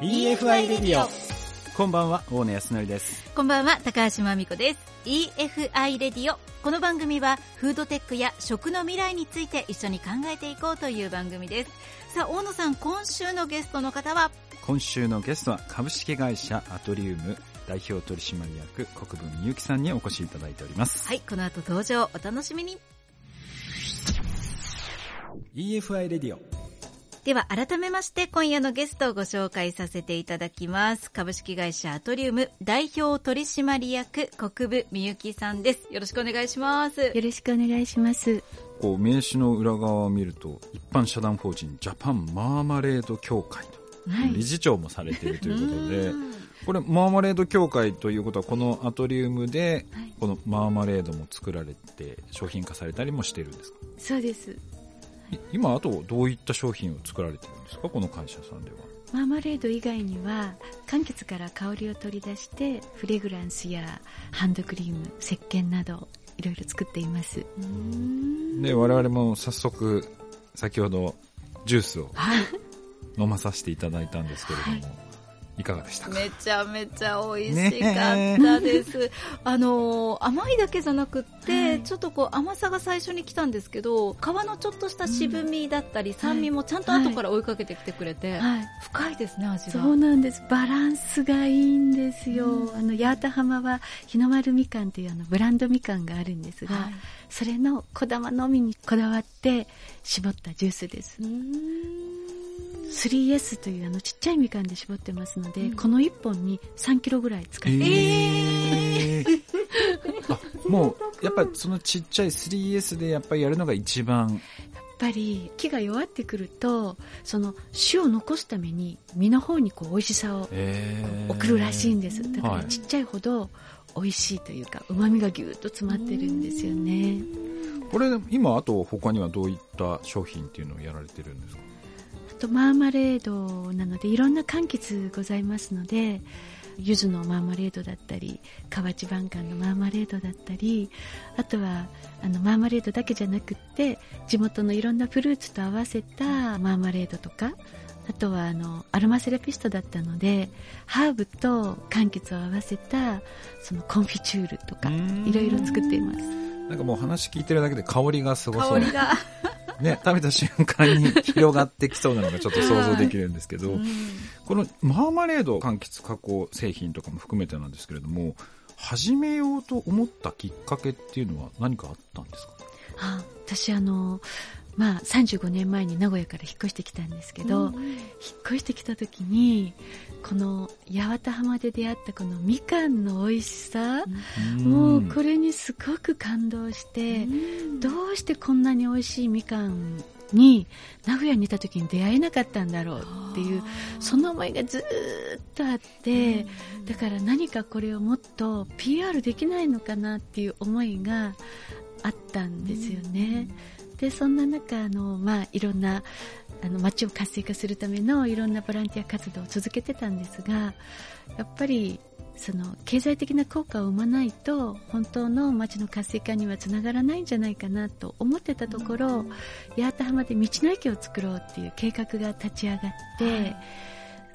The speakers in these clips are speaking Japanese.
EFI レディオこんばんは大野康則です。こんばんは高橋真美子です。EFI レディオこの番組はフードテックや食の未来について一緒に考えていこうという番組です。さあ大野さん今週のゲストの方は？今週のゲストは株式会社アトリウム代表取締役国分みゆきさんにお越しいただいております。はいこの後登場お楽しみに。EFI レディオでは改めまして今夜のゲストをご紹介させていただきます。株式会社アトリウム代表取締役国分みゆきさんです。よろしくお願いします。よろしくお願いします。こう名刺の裏側を見ると一般社団法人ジャパンマーマレード協会の理事長もされているということで、はい、これマーマレード協会ということはこのアトリウムでこのマーマレードも作られて商品化されたりもしているんですか？そうです 今あとどういった商品を作られてるんですか？この会社さんでは。マーマレード以外には柑橘から香りを取り出してフレグランスやハンドクリーム石鹸などいろいろ作っています。で我々も早速先ほどジュースを飲まさせていただいたんですけれども、はいいかがでしためちゃめちゃ美味しかったです、ね、あの甘いだけじゃなくって、はい、ちょっとこう甘さが最初に来たんですけど皮のちょっとした渋みだったり、うん、酸味もちゃんと後から追いかけてきてくれて、はい、深いですね味が。そうなんです。バランスがいいんですよ、うん、あの八幡浜は日の丸みかんというあのブランドみかんがあるんですが、はい、それのこだまのみにこだわって絞ったジュースです 3S というあのちっちゃいみかんで絞ってますので、うん、この1本に3キロぐらい使ってます、えー、あもうやっぱりそのちっちゃい 3S でやっぱりやるのが一番。やっぱり木が弱ってくるとその種を残すために実の方にこう美味しさを送るらしいんですだからちっちゃいほど美味しいというかうまみがぎゅっと詰まってるんですよね。これ今あと他にはどういった商品っていうのをやられてるんですか？とマーマレードなのでいろんな柑橘ございますので柚子のマーマレードだったり河内晩柑のマーマレードだったりあとはあのマーマレードだけじゃなくって地元のいろんなフルーツと合わせたマーマレードとかあとはあのアロマセラピストだったのでハーブと柑橘を合わせたそのコンフィチュールとかいろいろ作っています。なんかもう話聞いてるだけで香りがすごそう。香りがね、食べた瞬間に広がってきそうなのがちょっと想像できるんですけど、はいうん、このマーマレード柑橘加工製品とかも含めてなんですけれども始めようと思ったきっかけっていうのは何かあったんですか、はあ、私あのまあ、35年前に名古屋から引っ越してきたんですけど、うん、引っ越してきた時にこの八幡浜で出会ったこのみかんの美味しさ、うん、もうこれにすごく感動して、うん、どうしてこんなに美味しいみかんに名古屋にいた時に出会えなかったんだろうっていうその思いがずっとあって、だから何かこれをもっと PR できないのかなっていう思いがあったんですよね。でそんな中あの、まあ、いろんなあの街を活性化するためのいろんなボランティア活動を続けてたんですがやっぱりその経済的な効果を生まないと本当の街の活性化にはつながらないんじゃないかなと思ってたところ、八幡浜で道の駅を作ろうっていう計画が立ち上がって、はい、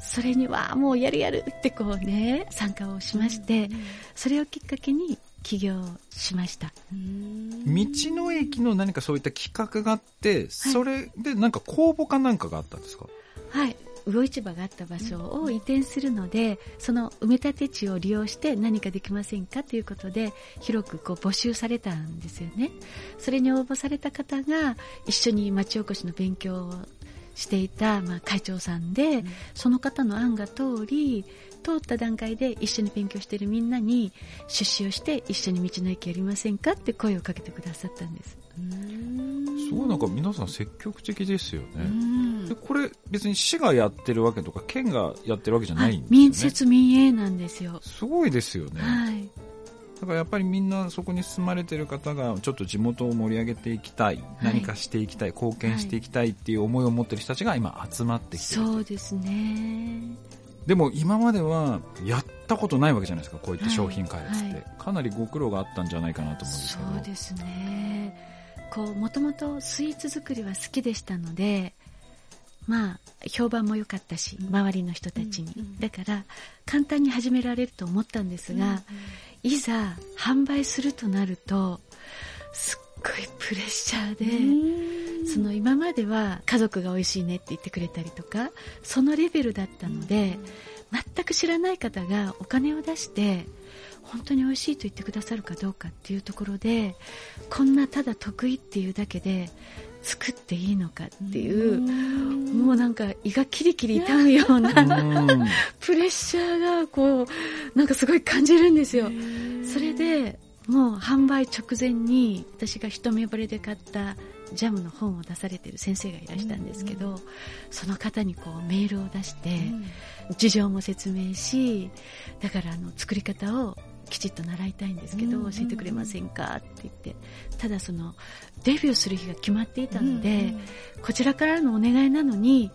それにはもうやるやるってこうね参加をしまして、それをきっかけに起業しました。道の駅の何かそういった企画があって、それでなんか公募かなんかがあったんですか？はい。魚市場があった場所を移転するので、その埋め立て地を利用して何かできませんかということで広くこう募集されたんですよね。それに応募された方が一緒に町おこしの勉強をしていた、まあ、会長さんで、うん、その方の案が通り通った段階で一緒に勉強しているみんなに出資をして一緒に道の駅やりませんかって声をかけてくださったんです。すごいなんか皆さん積極的ですよね。でこれ別に市がやってるわけとか県がやってるわけじゃないんですよね。民設民営なんですよ。すごいですよね、はい、だからやっぱりみんなそこに住まれてる方がちょっと地元を盛り上げていきたい、はい、何かしていきたい貢献していきたいっていう思いを持ってる人たちが今集まってきてる、そうですねでも今まではやったことないわけじゃないですかこういった商品開発って、はいはい、かなりご苦労があったんじゃないかなと思うんですけど。そうですね。こうもともとスイーツ作りは好きでしたのでまあ評判も良かったし、周りの人たちに、だから簡単に始められると思ったんですが、いざ販売するとなるとすっごいプレッシャーでその今までは家族が美味しいねって言ってくれたりとかそのレベルだったので全く知らない方がお金を出して本当に美味しいと言ってくださるかどうかっていうところでこんなただ得意っていうだけで作っていいのかっていうもうなんか胃がキリキリ痛むようなプレッシャーがこうなんかすごい感じるんですよ。それでもう販売直前に私が一目惚れで買ったジャムの本を出されてる先生がいらしたんですけど、うん。うん、その方にこうメールを出して、うん、事情も説明しだからあの作り方をきちっと習いたいんですけど、うん。うん、教えてくれませんかって言ってただそのデビューする日が決まっていたので、うんうん、こちらからのお願いなのに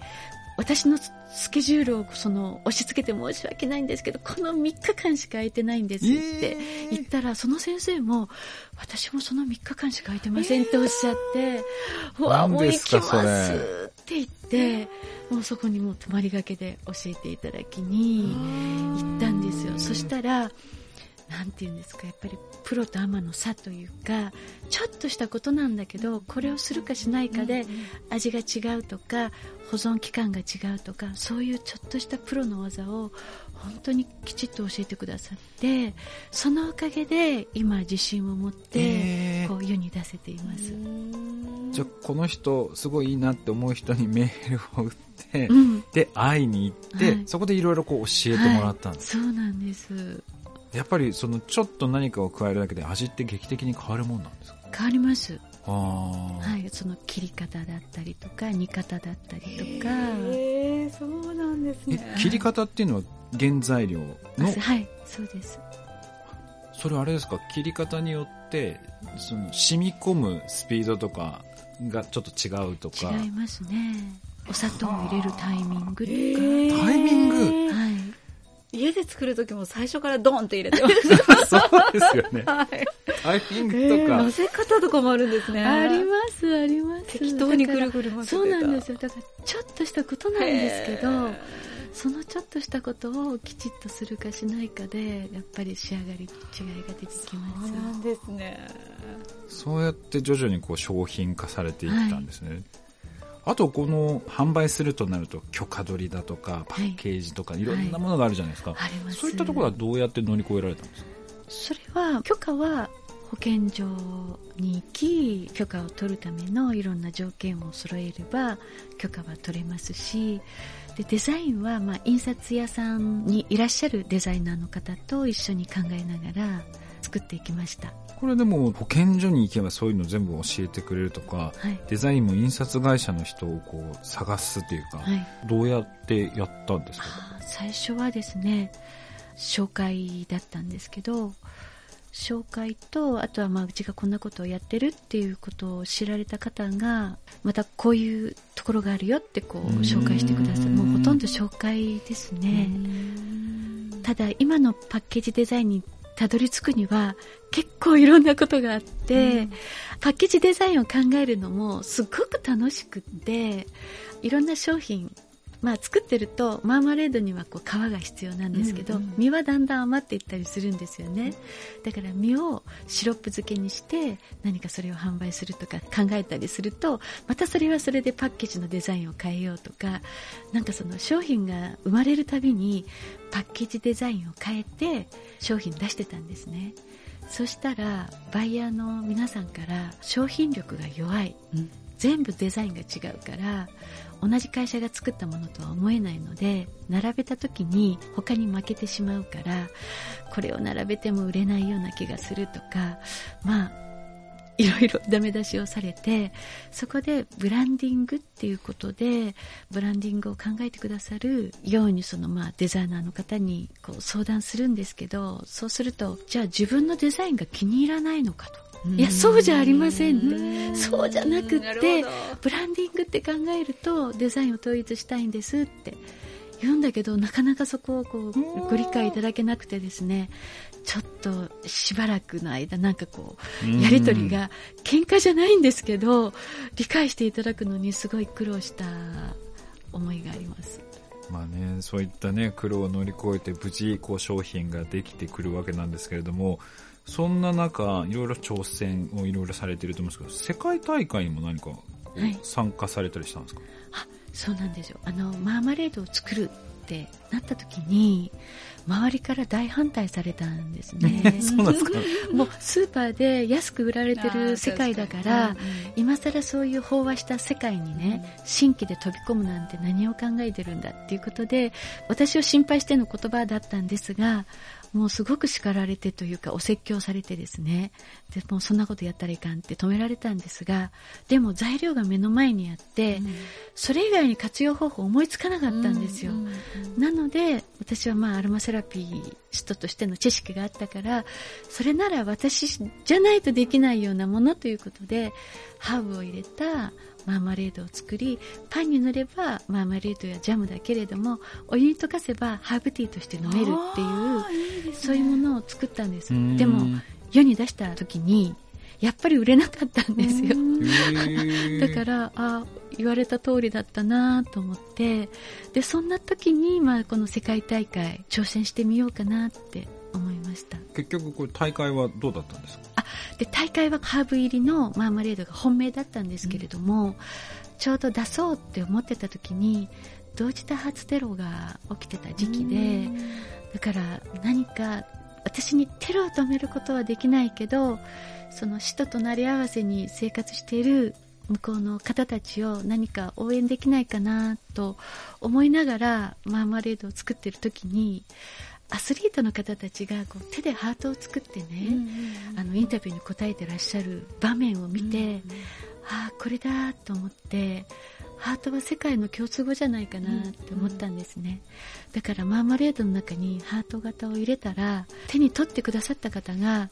私のスケジュールをその押し付けて申し訳ないんですけど、この3日間しか空いてないんですって言ったら、その先生も、私もその3日間しか空いてませんっておっしゃって、うわ、もう行きますって言って、もうそこにもう泊まりがけで教えていただきに行ったんですよ。そしたら、なんて言うんですかやっぱりプロとアマの差というかちょっとしたことなんだけどこれをするかしないかで味が違うとか保存期間が違うとかそういうちょっとしたプロの技を本当にきちっと教えてくださってそのおかげで今自信を持ってこう世に出せています、じゃあこの人すごいいいなって思う人にメールを打って、うん、で会いに行って、はい、そこでいろいろ教えてもらったんです、はい、そうなんですやっぱりそのちょっと何かを加えるだけで味って劇的に変わるもんなんですか？変わります。はい、その切り方だったりとか煮方だったりとか。へそうなんですね。切り方っていうのは原材料の？はい。そうです。それあれですか？切り方によってその染み込むスピードとかがちょっと違うとか。違いますね。お砂糖を入れるタイミングとか。タイミング？はい家で作る時も最初からドンって入れてます。そうですよね、はい、タイミングとか、えー、乗せ方とかもあるんですね。ありますあります。適当にぐるぐる混ぜてそうなんですよ。だからちょっとしたことなんですけどそのちょっとしたことをきちっとするかしないかでやっぱり仕上がり違いが出てきます。そうなんですね。そうやって徐々にこう商品化されていったんですね、はいあとこの販売するとなると許可取りだとかパッケージとかい。ろんなものがあるじゃないですか、はいはい、そういったところはどうやって乗り越えられたんですか？それは許可は保健所に行き許可を取るためのいろんな条件を揃えれば許可は取れますしでデザインはまあ印刷屋さんにいらっしゃるデザイナーの方と一緒に考えながら作っていきました。これでも保健所に行けばそういうの全部教えてくれるとか、はい、デザインも印刷会社の人をこう探すというか、はい、どうやってやったんですか？最初はですね紹介だったんですけど紹介とあとはまあうちがこんなことをやってるっていうことを知られた方がまたこういうところがあるよってこう紹介してくださる。もうほとんど紹介ですね。ただ今のパッケージデザインにたどり着くには結構いろんなことがあって、うん、パッケージデザインを考えるのもすごく楽しくっていろんな商品まあ、作ってるとマーマレードにはこう皮が必要なんですけど、うんうん、実はだんだん余っていったりするんですよね。だから実をシロップ漬けにして何かそれを販売するとか考えたりするとまたそれはそれでパッケージのデザインを変えようとかなんかその商品が生まれるたびにパッケージデザインを変えて商品出してたんですね。そしたらバイヤーの皆さんから商品力が弱い、うん、全部デザインが違うから同じ会社が作ったものとは思えないので並べた時に他に負けてしまうからこれを並べても売れないような気がするとかまあいろいろ ダメ出しをされてそこでブランディングっていうことでブランディングを考えてくださるようにそのまあデザイナーの方にこう相談するんですけどそうするとじゃあ自分のデザインが気に入らないのかと。いやそうじゃありませんそうじゃなくってブランディングって考えるとデザインを統一したいんですって言うんだけどなかなかそこをこうご理解いただけなくてですね。ちょっとしばらくの間なんかこうやり取りが喧嘩じゃないんですけど理解していただくのにすごい苦労した思いがあります。まあね、そういったね、苦労を乗り越えて無事こう商品ができてくるわけなんですけれども、そんな中、いろいろ挑戦をいろいろされてると思うんですけど、世界大会にも何か参加されたりしたんですか、はい、あそうなんですよ。あの、マーマレードを作るってなった時に、周りから大反対されたんですね。そうなんですか？もうスーパーで安く売られてる世界だから、今更そういう飽和した世界にね、新規で飛び込むなんて何を考えてるんだっていうことで、私を心配しての言葉だったんですが、もうすごく叱られてというかお説教されてですね。でもそんなことやったらいかんって止められたんですがでも材料が目の前にあって、うん、それ以外に活用方法思いつかなかったんですよ、うんうんうん、なので私はまあアロマセラピー人としての知識があったからそれなら私じゃないとできないようなものということでハーブを入れたマーマレードを作りパンに塗ればマーマレードやジャムだけれどもお湯に溶かせばハーブティーとして飲めるっていう、ね、そういうものを作ったんです。でも世に出した時にやっぱり売れなかったんですよ。だからあ言われた通りだったなと思ってでそんな時に、まあ、この世界大会挑戦してみようかなって思いました。結局これ大会はどうだったんですか？あで大会はハーブ入りのマーマレードが本命だったんですけれども、うん、ちょうど出そうって思ってた時に同時多発テロが起きてた時期でだから何か私にテロを止めることはできないけどその死と隣り合わせに生活している向こうの方たちを何か応援できないかなと思いながらマーマレードを作ってる時にアスリートの方たちがこう手でハートを作ってね、うんうんうん、あのインタビューに答えてらっしゃる場面を見て、うんうん、ああこれだと思ってハートは世界の共通語じゃないかなって思ったんですね、うんうん、だからマーマレードの中にハート型を入れたら手に取ってくださった方が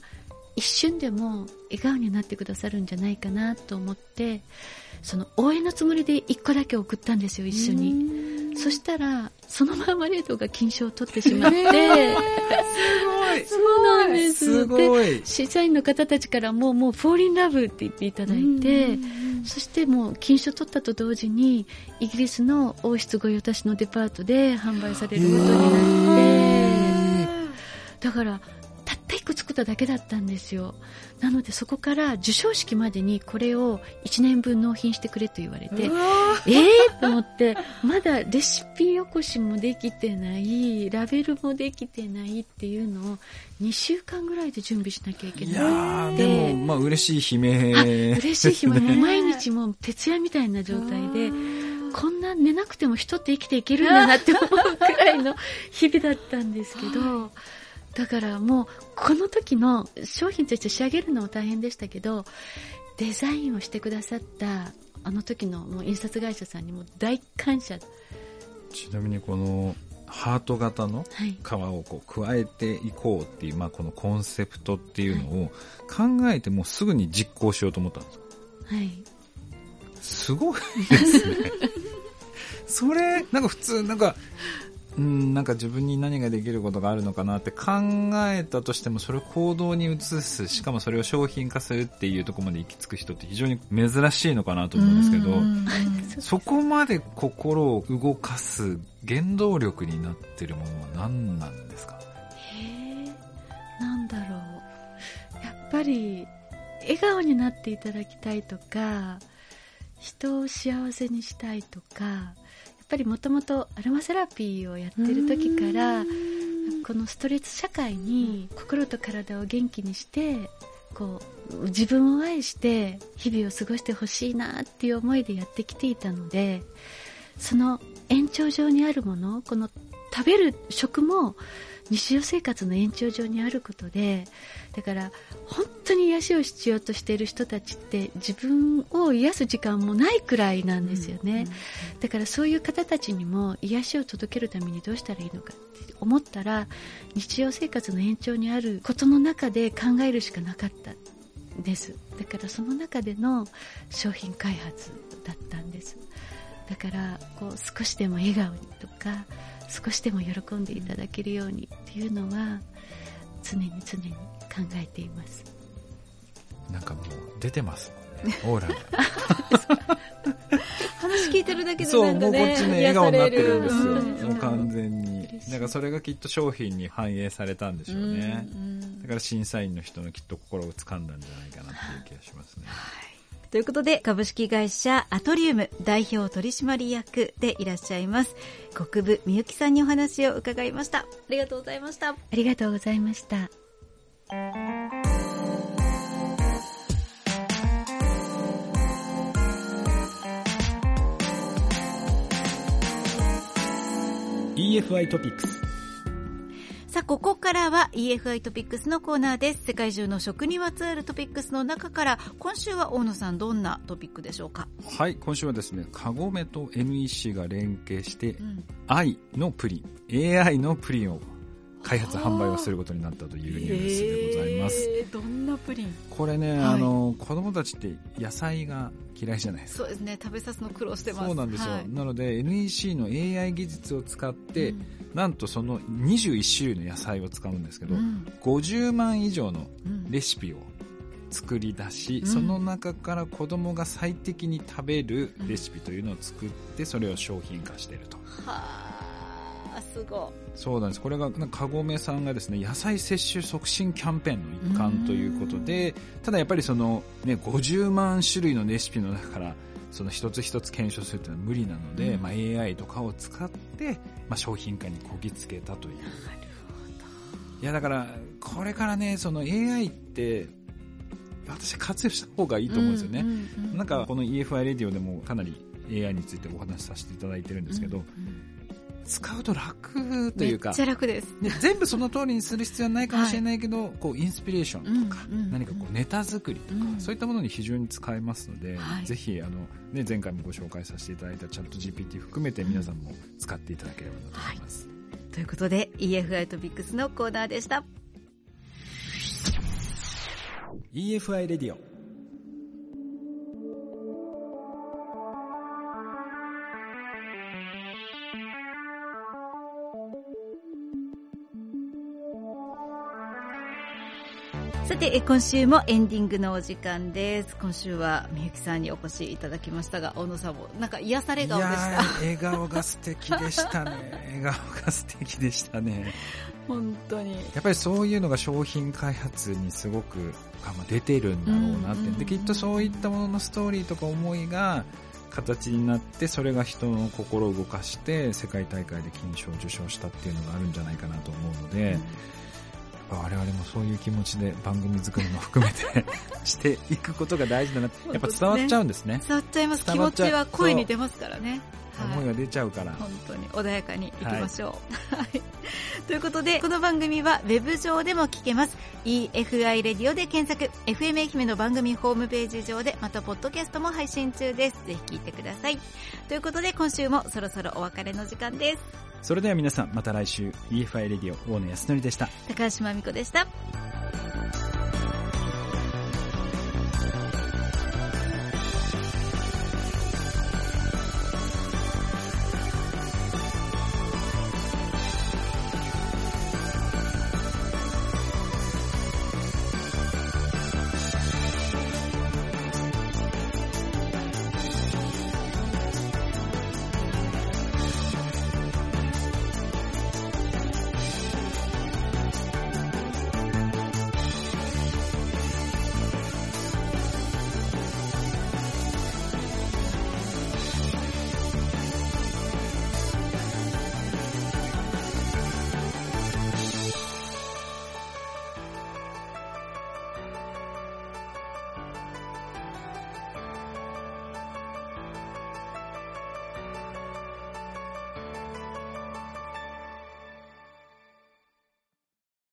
一瞬でも笑顔になってくださるんじゃないかなと思ってその応援のつもりで1個だけ送ったんですよ一緒に。そしたらそのマーマレードが金賞を取ってしまって、えー、すごい。そうなんです。すごい。審査員の方たちからもうもうフォーリンラブって言っていただいて、そしてもう金賞取ったと同時にイギリスの王室御用達のデパートで販売されることになってだからた1個作っただけだったんですよ。なのでそこから授賞式までにこれを1年分納品してくれと言われてえーと思ってまだレシピよこしもできてないラベルもできてないっていうのを2週間ぐらいで準備しなきゃいけないでもまあ嬉しい悲鳴。嬉しい悲鳴、ね、毎日も徹夜みたいな状態でこんな寝なくても人って生きていけるんだなって思うくらいの日々だったんですけど、だからもうこの時の商品として仕上げるのも大変でしたけどデザインをしてくださったあの時のもう印刷会社さんにも大感謝。ちなみにこのハート型の皮をこう加えていこうっていう、はい、まあ、このコンセプトっていうのを考えてもすぐに実行しようと思ったんですかはい。すごいですね。それなんか普通なんかうん、なんか自分に何ができることがあるのかなって考えたとしてもそれを行動に移すしかもそれを商品化するっていうところまで行き着く人って非常に珍しいのかなと思うんですけどそこまで心を動かす原動力になってるものは何なんですか？へえなんだろう。やっぱり笑顔になっていただきたいとか人を幸せにしたいとかっぱりもともとアロマセラピーをやってる時からこのストレス社会に心と体を元気にしてこう自分を愛して日々を過ごしてほしいなっていう思いでやってきていたのでその延長上にあるものこの食べる食も日常生活の延長上にあることでだから本当に癒しを必要としている人たちって自分を癒す時間もないくらいなんですよね、うん、だからそういう方たちにも癒しを届けるためにどうしたらいいのかって思ったら日常生活の延長にあることの中で考えるしかなかったです。だからその中での商品開発だったんです。だからこう少しでも笑顔にとか少しでも喜んでいただけるようにっていうのは常に常に考えていますなんかもう出てますオーラが花 話聞いてるだけでそう、なんかねもうこっちね、笑顔になってるんですよ。うんもう完全に。だからそれがきっと商品に反映されたんでしょうね。だから審査員の人のきっと心を掴んだんじゃないかなっていう気がしますね。ということで、株式会社アトリウム代表取締役でいらっしゃいます、国分みゆきさんにお話を伺いました。ありがとうございました。ありがとうございました。EFI トピックス。さあ、ここからは EFI トピックスのコーナーです。世界中の食にまつわるトピックスの中から、今週は大野さんどんなトピックでしょうか？はい、今週はですね、カゴメと NEC が連携して、ん AI のプリン、AI のプリンを開発販売をすることになったというニュースでございます。えーどんなプリン？これね、はいあの、子供たちって野菜が嫌いじゃないですか。そうですね、食べさすの苦労してます。そうなんですよ。はいなので NEC の AI 技術を使って、うんなんとその21種類の野菜を使うんですけど、うん50万以上のうんレシピを作り出し、うんその中から子供が最適に食べるレシピというのを作って、それを商品化していると。はあ、すごそうなんです。これが、なんかカゴメさんがですね、野菜摂取促進キャンペーンの一環ということで、ただやっぱりその、ね、50万種類のレシピの中から、その一つ一つ検証するというのは無理なので、うんまあ、AI とかを使って、まあ、商品化にこぎつけたという。いや、だから、これからね、その AI って、私活用した方がいいと思うんですよね。うんうんうんなんか、この EFI レディオでもかなり AI についてお話しさせていただいてるんですけど、うん使うと楽というかめっち、ゃ楽です。ね、全部その通りにする必要はないかもしれないけど、こうインスピレーションとか、うんうん何かこうネタ作りとか、うんそういったものに非常に使えますので、はいぜひあの、ね、前回もご紹介させていただいたチャット GPT 含めて皆さんも使っていただければなと思います。ということで EFI トピックスのコーナーでした。EFI レディオさて、え今週もエンディングのお時間です。今週はみゆきさんにお越しいただきましたが、大野さんもなんか癒され顔でした？いやー笑顔が素敵でしたね 笑顔が素敵でしたね本当に。やっぱりそういうのが商品開発にすごく出てるんだろうなって、うんうんできっとそういったもののストーリーとか思いが形になってそれが人の心を動かして世界大会で金賞を受賞したっていうのがあるんじゃないかなと思うので、やっぱ我々もそういう気持ちで番組作りも含めて していくことが大事だなやっぱ伝わっちゃうんですね伝わっちゃいます。気持ちは声に出ますからね。はい思いが出ちゃうから、本当に穏やかにいきましょう。はい。ということで、この番組はウェブ上でも聞けます。EFI レディオで検索、FM 愛媛の番組ホームページ上で、またポッドキャストも配信中です。ぜひ聞いてください。ということで、今週もそろそろお別れの時間です。それでは皆さんまた来週 EFI レディオ大野康則でした高橋真美子でした。